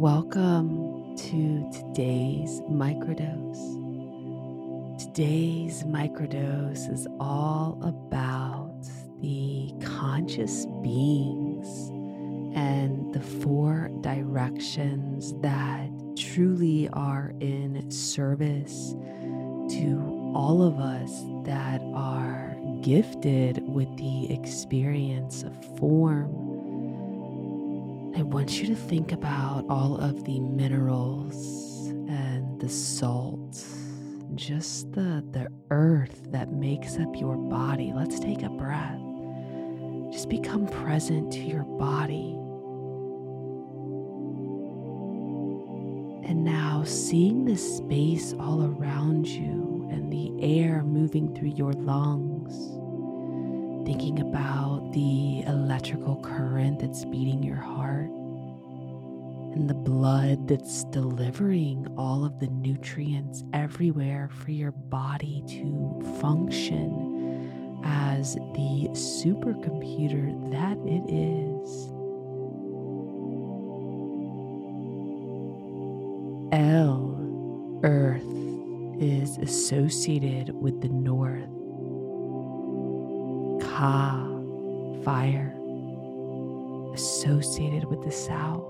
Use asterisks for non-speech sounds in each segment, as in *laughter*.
Welcome to today's microdose. Today's microdose is all about the conscious beings and the four directions that truly are in service to all of us that are gifted with the experience of form I want you to think about all of the minerals and the salt, just the, the earth that makes up your body. Let's take a breath. Just become present to your body. And now, seeing the space all around you and the air moving through your lungs, thinking about the electrical current that's beating your heart and the blood that's delivering all of the nutrients everywhere for your body to function as the supercomputer that it is. El, Earth, is associated with the north. Ka, fire, associated with the south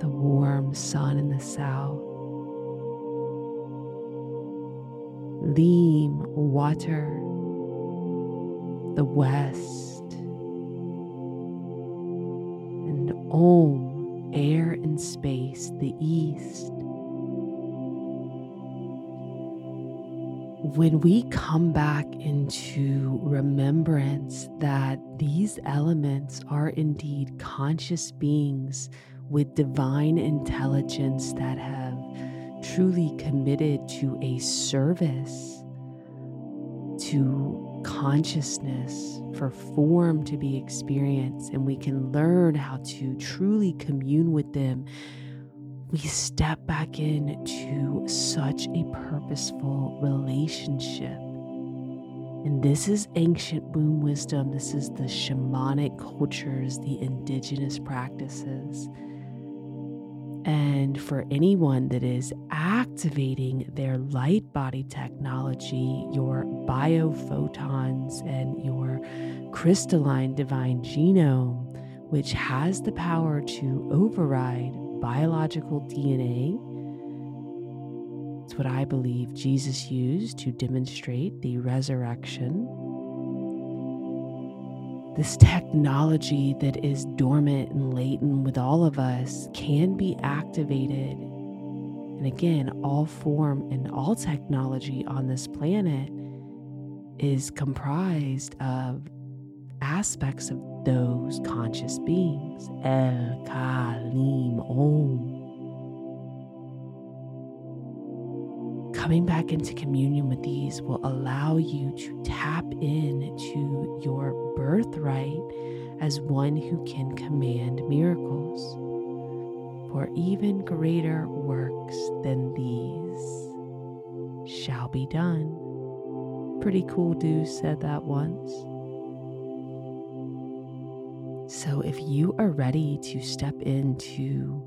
the warm sun in the south. Leem, water, the west. And Om, air and space, the east. When we come back into remembrance that these elements are indeed conscious beings with divine intelligence that have truly committed to a service to consciousness for form to be experienced, and we can learn how to truly commune with them. We step back into such a purposeful relationship. And this is ancient womb wisdom. This is the shamanic cultures, the indigenous practices. And for anyone that is activating their light body technology, your biophotons and your crystalline divine genome, which has the power to override biological DNA. It's what I believe Jesus used to demonstrate the resurrection this technology that is dormant and latent with all of us can be activated. And again, all form and all technology on this planet is comprised of aspects of those conscious beings. El Ka Leem Om. coming back into communion with these will allow you to tap into your birthright as one who can command miracles. For even greater works than these shall be done. Pretty cool dude said that once. So, if you are ready to step into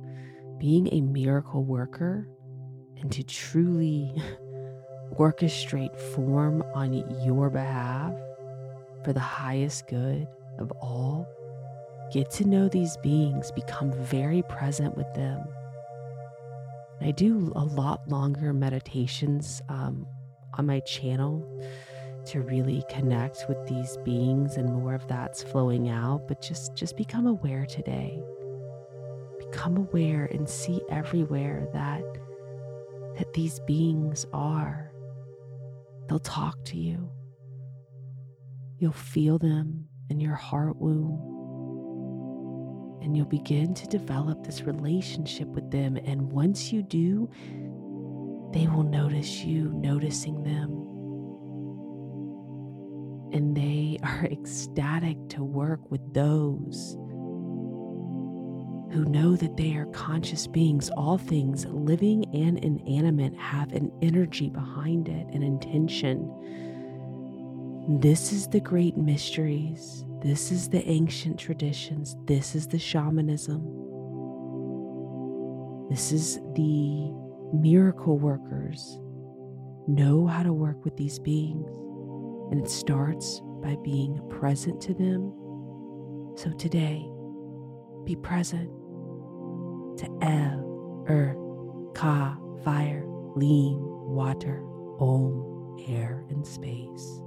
being a miracle worker, and to truly *laughs* orchestrate form on your behalf for the highest good of all, get to know these beings, become very present with them. I do a lot longer meditations um, on my channel to really connect with these beings and more of that's flowing out but just just become aware today become aware and see everywhere that that these beings are. They'll talk to you. You'll feel them in your heart womb. And you'll begin to develop this relationship with them. And once you do, they will notice you noticing them. And they are *laughs* ecstatic to work with those who know that they are conscious beings. All things, living and inanimate, have an energy behind it, an intention. This is the great mysteries. This is the ancient traditions. This is the shamanism. This is the miracle workers know how to work with these beings, and it starts by being present to them. So today, be present to El, Earth, Ka, Fire, Leem, Water, Om, Air, and Space.